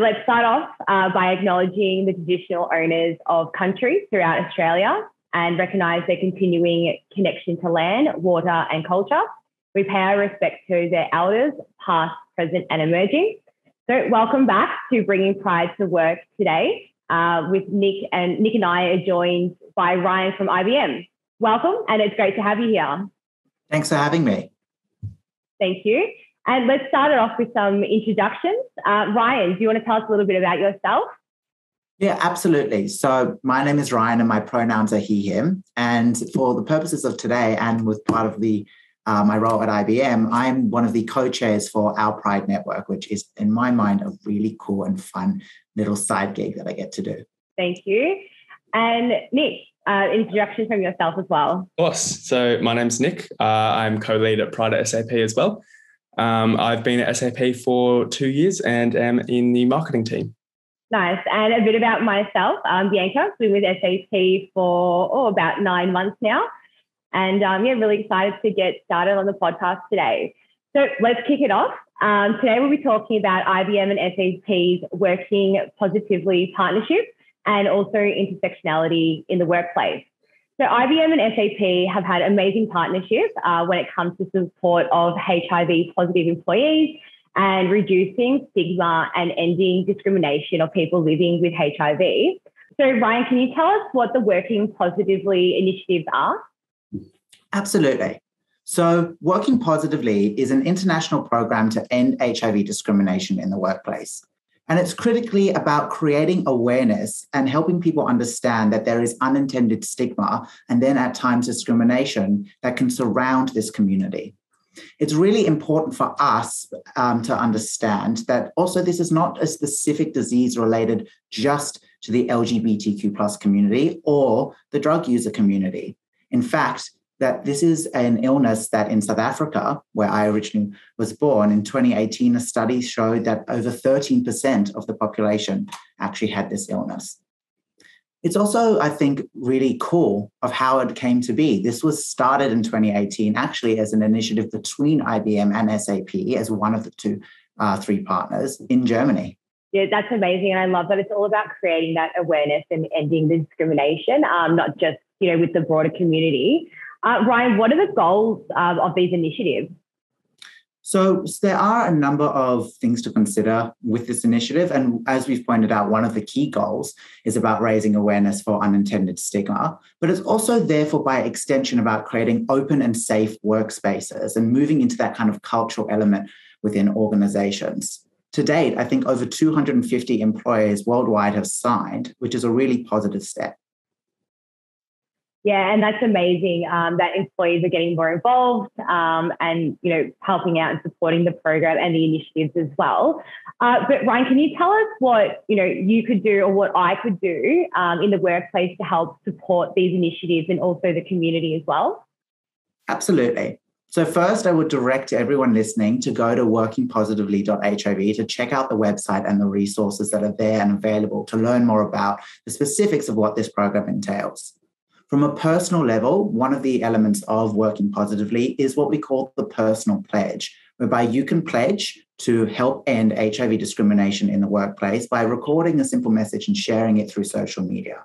let's start off uh, by acknowledging the traditional owners of country throughout Australia and recognise their continuing connection to land, water, and culture. We pay our respect to their elders, past, present, and emerging. So, welcome back to Bringing Pride to Work today uh, with Nick, and Nick and I are joined by Ryan from IBM. Welcome, and it's great to have you here. Thanks for having me. Thank you. And let's start it off with some introductions. Uh, Ryan, do you want to tell us a little bit about yourself? Yeah, absolutely. So my name is Ryan and my pronouns are he, him. And for the purposes of today and with part of the uh, my role at IBM, I'm one of the co-chairs for Our Pride Network, which is in my mind a really cool and fun little side gig that I get to do. Thank you. And Nick, uh, introduction from yourself as well. Of course. So my name's Nick. Uh, I'm co-lead at Pride at SAP as well. Um, I've been at SAP for two years and am in the marketing team. Nice. And a bit about myself. I'm Bianca. I've been with SAP for oh, about nine months now. And um, yeah, really excited to get started on the podcast today. So let's kick it off. Um, today we'll be talking about IBM and SAP's working positively partnership and also intersectionality in the workplace. So IBM and SAP have had amazing partnership uh, when it comes to support of HIV positive employees and reducing stigma and ending discrimination of people living with HIV. So Ryan, can you tell us what the Working Positively initiatives are? Absolutely. So, Working Positively is an international program to end HIV discrimination in the workplace. And it's critically about creating awareness and helping people understand that there is unintended stigma and then at times discrimination that can surround this community. It's really important for us um, to understand that also this is not a specific disease related just to the LGBTQ plus community or the drug user community. In fact, that this is an illness that in South Africa, where I originally was born, in 2018, a study showed that over 13% of the population actually had this illness. It's also, I think, really cool of how it came to be. This was started in 2018, actually, as an initiative between IBM and SAP as one of the two, uh, three partners in Germany. Yeah, that's amazing. And I love that it's all about creating that awareness and ending the discrimination, um, not just, you know, with the broader community. Uh, Ryan, what are the goals um, of these initiatives? So, so, there are a number of things to consider with this initiative. And as we've pointed out, one of the key goals is about raising awareness for unintended stigma, but it's also therefore by extension about creating open and safe workspaces and moving into that kind of cultural element within organizations. To date, I think over 250 employers worldwide have signed, which is a really positive step. Yeah, and that's amazing um, that employees are getting more involved um, and you know helping out and supporting the program and the initiatives as well. Uh, but Ryan, can you tell us what you know you could do or what I could do um, in the workplace to help support these initiatives and also the community as well? Absolutely. So first, I would direct everyone listening to go to workingpositively.hiv to check out the website and the resources that are there and available to learn more about the specifics of what this program entails. From a personal level, one of the elements of working positively is what we call the personal pledge, whereby you can pledge to help end HIV discrimination in the workplace by recording a simple message and sharing it through social media.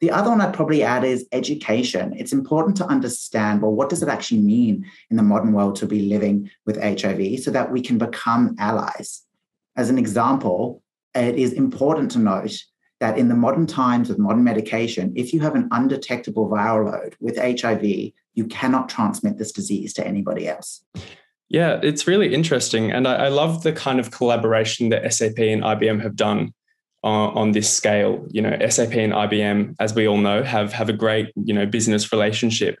The other one I'd probably add is education. It's important to understand well, what does it actually mean in the modern world to be living with HIV so that we can become allies? As an example, it is important to note that in the modern times with modern medication, if you have an undetectable viral load with HIV, you cannot transmit this disease to anybody else. Yeah, it's really interesting. And I, I love the kind of collaboration that SAP and IBM have done on, on this scale. You know, SAP and IBM, as we all know, have, have a great, you know, business relationship.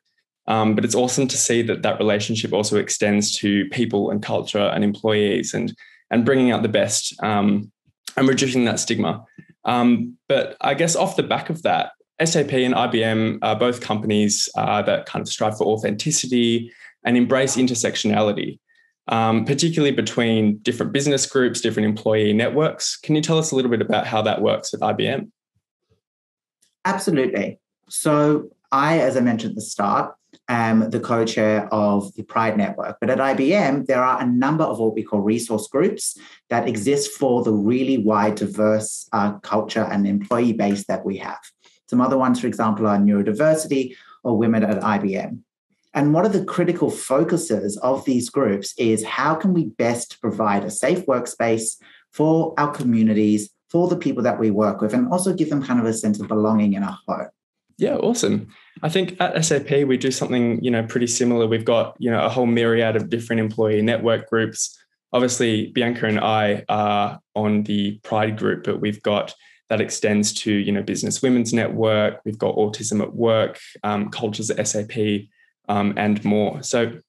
Um, but it's awesome to see that that relationship also extends to people and culture and employees and, and bringing out the best um, and reducing that stigma. Um, but I guess off the back of that, SAP and IBM are both companies uh, that kind of strive for authenticity and embrace intersectionality, um, particularly between different business groups, different employee networks. Can you tell us a little bit about how that works at IBM? Absolutely. So, I, as I mentioned at the start, am the co chair of the Pride Network. But at IBM, there are a number of what we call resource groups that exist for the really wide, diverse uh, culture and employee base that we have. Some other ones, for example, are neurodiversity or women at IBM. And one of the critical focuses of these groups is how can we best provide a safe workspace for our communities, for the people that we work with, and also give them kind of a sense of belonging in a home. Yeah, awesome. I think at SAP we do something, you know, pretty similar. We've got, you know, a whole myriad of different employee network groups. Obviously, Bianca and I are on the Pride group, but we've got that extends to, you know, Business Women's Network. We've got Autism at Work, um, Cultures at SAP, um, and more. So,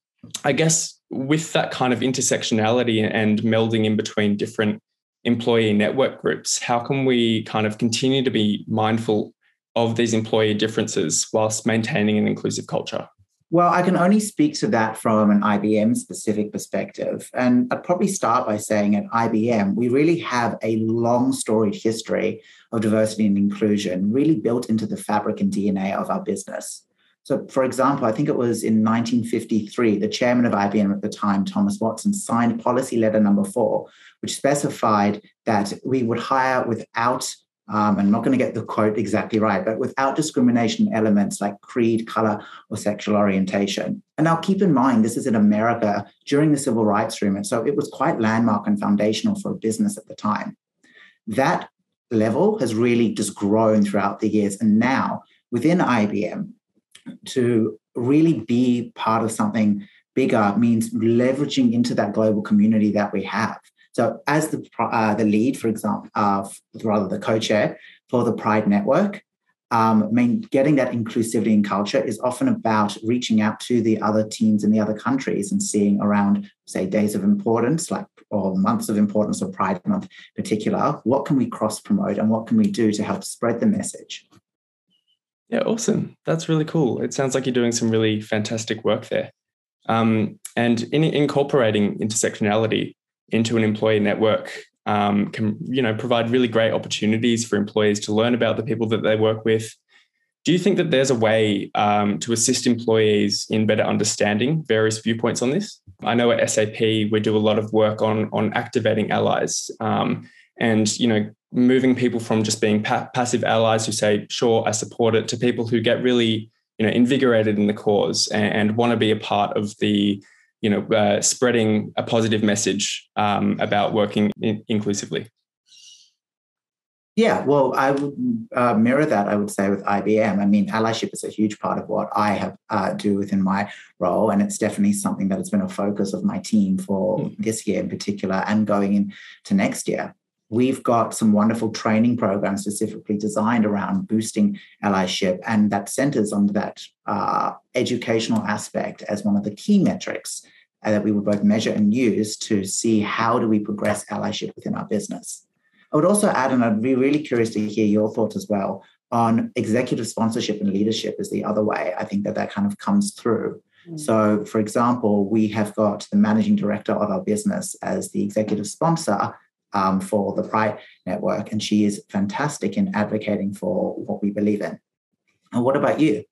I guess with that kind of intersectionality and melding in between different employee network groups, how can we kind of continue to be mindful of these employee differences whilst maintaining an inclusive culture? Well, I can only speak to that from an IBM specific perspective. And I'd probably start by saying at IBM, we really have a long storied history of diversity and inclusion, really built into the fabric and DNA of our business. So, for example, I think it was in 1953, the chairman of IBM at the time, Thomas Watson, signed policy letter number four, which specified that we would hire without um, I'm not going to get the quote exactly right, but without discrimination elements like creed, color, or sexual orientation. And now keep in mind, this is in America during the civil rights movement. So it was quite landmark and foundational for business at the time. That level has really just grown throughout the years. And now within IBM, to really be part of something bigger means leveraging into that global community that we have. So, as the uh, the lead, for example, uh, rather the co-chair for the Pride Network, um, I mean, getting that inclusivity in culture is often about reaching out to the other teams in the other countries and seeing around, say, days of importance, like or months of importance or Pride Month in particular, what can we cross promote and what can we do to help spread the message? Yeah, awesome. That's really cool. It sounds like you're doing some really fantastic work there. Um, and in incorporating intersectionality, into an employee network um, can you know provide really great opportunities for employees to learn about the people that they work with. Do you think that there's a way um, to assist employees in better understanding various viewpoints on this? I know at SAP we do a lot of work on on activating allies um, and you know moving people from just being pa- passive allies who say sure I support it to people who get really you know invigorated in the cause and, and want to be a part of the you know, uh, spreading a positive message um, about working in- inclusively? Yeah, well, I would uh, mirror that. I would say with IBM. I mean, allyship is a huge part of what I have uh, do within my role, and it's definitely something that has been a focus of my team for mm. this year in particular, and going into next year. We've got some wonderful training programs specifically designed around boosting allyship, and that centers on that uh, educational aspect as one of the key metrics uh, that we would both measure and use to see how do we progress allyship within our business. I would also add, and I'd be really curious to hear your thoughts as well on executive sponsorship and leadership is the other way. I think that that kind of comes through. Mm. So, for example, we have got the managing director of our business as the executive sponsor um, for the Pride Network, and she is fantastic in advocating for what we believe in. And what about you?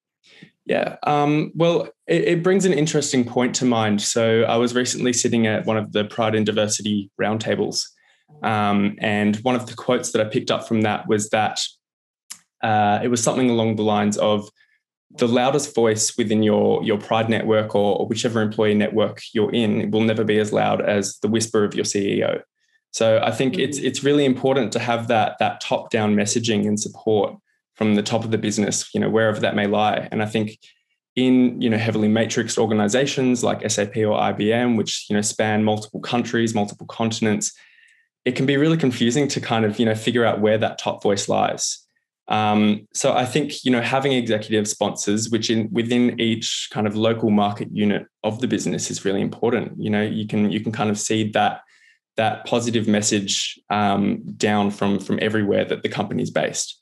Yeah, um, well, it, it, brings an interesting point to mind. So, I was recently sitting at one of the Pride and Diversity roundtables, um, and one of the quotes that I picked up from that was that uh, it was something along the lines of the loudest voice within your your Pride network or, or whichever employee network you're in will never be as loud as the whisper of your CEO. So I think it's mm-hmm. it's really important to have that that top down messaging and support from the top of the business, you know, wherever that may lie. And I think in you know heavily matrixed organizations like SAP or IBM, which you know span multiple countries, multiple continents, it can be really confusing to kind of you know figure out where that top voice lies. Um, so I think you know having executive sponsors, which in within each kind of local market unit of the business, is really important. You know, you can you can kind of seed that that positive message um, down from from everywhere that the company's based.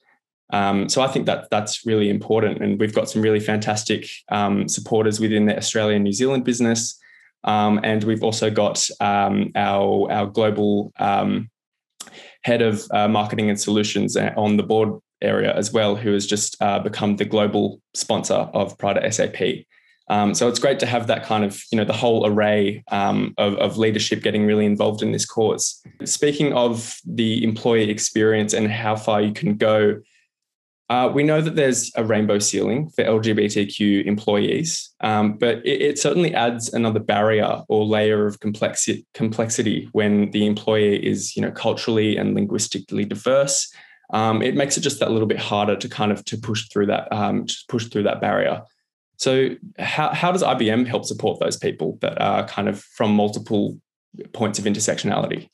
Um, so I think that that's really important, and we've got some really fantastic um, supporters within the Australian New Zealand business, um, and we've also got um, our our global um, head of uh, marketing and solutions uh, on the board area as well, who has just uh, become the global sponsor of Pride at SAP. Um, so it's great to have that kind of, you know, the whole array um, of, of, leadership getting really involved in this cause. Speaking of the employee experience and how far you can go, uh, we know that there's a rainbow ceiling for LGBTQ employees, um, but it, it, certainly adds another barrier or layer of complexi- complexity when the employee is, you know, culturally and linguistically diverse. Um, it makes it just that little bit harder to kind of to push through that, um, push through that barrier. So, how how does IBM help support those people that are kind of from multiple points of intersectionality?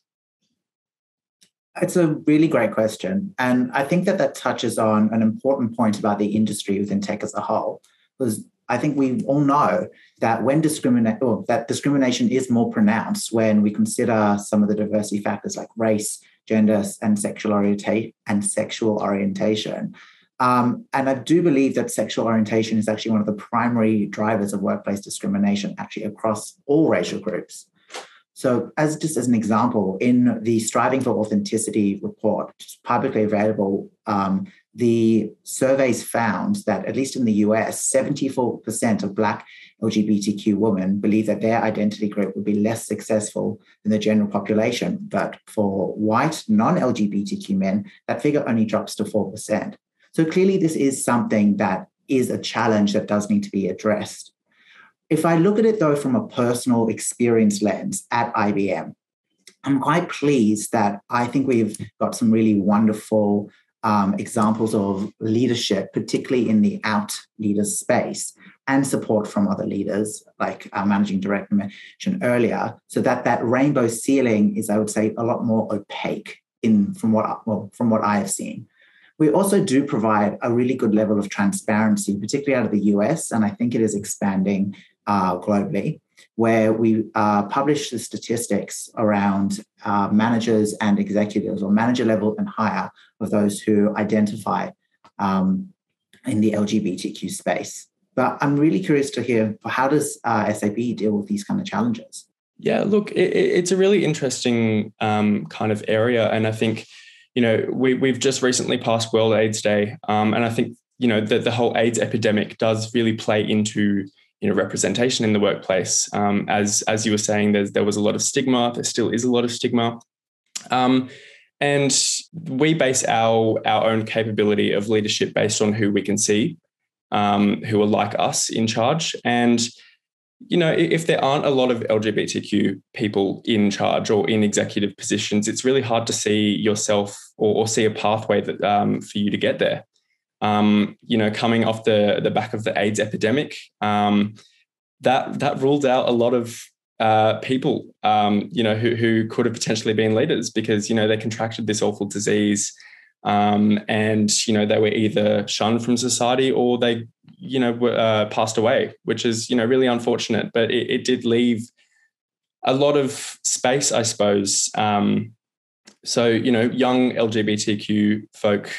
It's a really great question. And I think that that touches on an important point about the industry within tech as a whole. Because I think we all know that when discriminate or that discrimination is more pronounced when we consider some of the diversity factors like race, gender, and sexual orientation and sexual orientation. Um, and I do believe that sexual orientation is actually one of the primary drivers of workplace discrimination, actually across all racial groups. So, as just as an example, in the Striving for Authenticity report, publicly available, um, the surveys found that at least in the US, 74% of Black LGBTQ women believe that their identity group would be less successful than the general population. But for white non LGBTQ men, that figure only drops to 4%. So clearly, this is something that is a challenge that does need to be addressed. If I look at it though from a personal experience lens at IBM, I'm quite pleased that I think we've got some really wonderful um, examples of leadership, particularly in the out leaders space, and support from other leaders, like our managing director mentioned earlier, so that that rainbow ceiling is, I would say, a lot more opaque in from what well from what I have seen. We also do provide a really good level of transparency, particularly out of the US, and I think it is expanding uh, globally, where we uh, publish the statistics around uh, managers and executives, or manager level and higher, of those who identify um, in the LGBTQ space. But I'm really curious to hear how does uh, SAP deal with these kind of challenges? Yeah, look, it, it's a really interesting um, kind of area, and I think you know we we've just recently passed World AIDS Day, um, and I think you know that the whole AIDS epidemic does really play into you know representation in the workplace. Um, as as you were saying, there's there was a lot of stigma. There still is a lot of stigma. Um, and we base our our own capability of leadership based on who we can see, um, who are like us in charge. And you know, if there aren't a lot of LGBTQ people in charge or in executive positions, it's really hard to see yourself or, or see a pathway that um, for you to get there. Um, you know, coming off the the back of the AIDS epidemic, um, that that ruled out a lot of uh, people, um, you know, who who could have potentially been leaders because you know they contracted this awful disease, um, and you know they were either shunned from society or they, you know, uh, passed away, which is you know really unfortunate. But it, it did leave a lot of space, I suppose. Um, so you know, young LGBTQ folk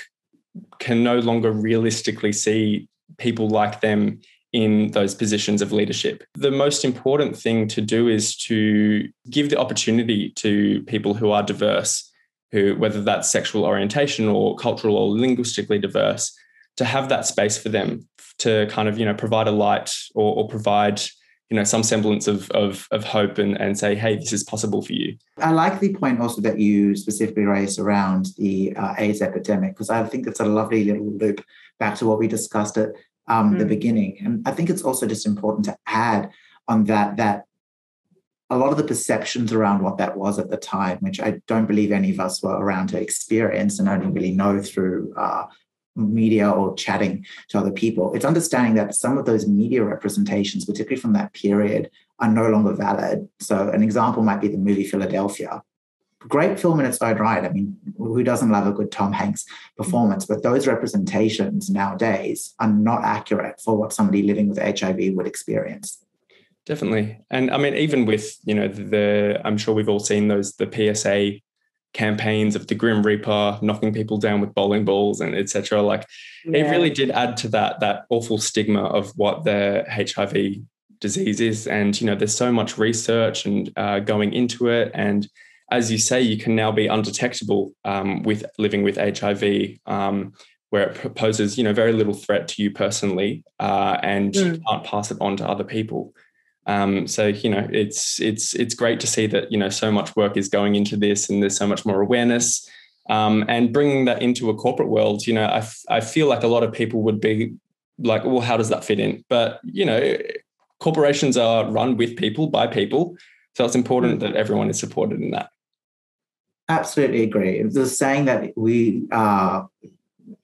can no longer realistically see people like them in those positions of leadership. The most important thing to do is to give the opportunity to people who are diverse, who whether that's sexual orientation or cultural or linguistically diverse, to have that space for them to kind of you know provide a light or, or provide you know some semblance of of, of hope and, and say hey this is possible for you i like the point also that you specifically raised around the uh, aids epidemic because i think it's a lovely little loop back to what we discussed at um, mm. the beginning and i think it's also just important to add on that that a lot of the perceptions around what that was at the time, which I don't believe any of us were around to experience and only really know through uh, media or chatting to other people. It's understanding that some of those media representations, particularly from that period, are no longer valid. So, an example might be the movie Philadelphia. Great film in its own right. I mean, who doesn't love a good Tom Hanks performance? But those representations nowadays are not accurate for what somebody living with HIV would experience. Definitely. And I mean, even with, you know, the, I'm sure we've all seen those, the PSA campaigns of the Grim Reaper knocking people down with bowling balls and etc. Like yeah. it really did add to that that awful stigma of what the HIV disease is. And you know, there's so much research and uh, going into it. And as you say, you can now be undetectable um, with living with HIV. Um, where it poses, you know, very little threat to you personally, uh, and mm. you can't pass it on to other people. Um, so you know, it's it's it's great to see that you know so much work is going into this, and there's so much more awareness. Um, and bringing that into a corporate world, you know, I, f- I feel like a lot of people would be like, well, how does that fit in? But you know, corporations are run with people by people, so it's important that everyone is supported in that. Absolutely agree. The saying that we uh,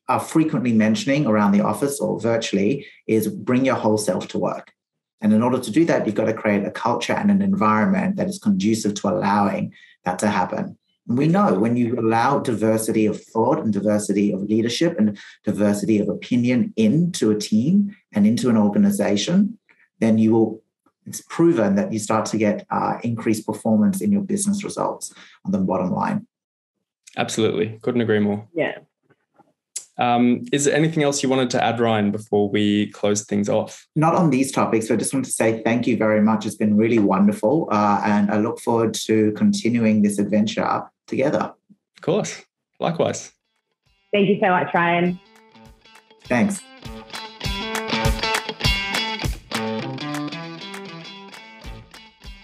are frequently mentioning around the office or virtually is bring your whole self to work. And in order to do that, you've got to create a culture and an environment that is conducive to allowing that to happen. And we know when you allow diversity of thought and diversity of leadership and diversity of opinion into a team and into an organization, then you will it's proven that you start to get uh, increased performance in your business results on the bottom line. Absolutely. Couldn't agree more. Yeah. Um, is there anything else you wanted to add, Ryan, before we close things off? Not on these topics. I just want to say thank you very much. It's been really wonderful. Uh, and I look forward to continuing this adventure together. Of course. Likewise. Thank you so much, Ryan. Thanks.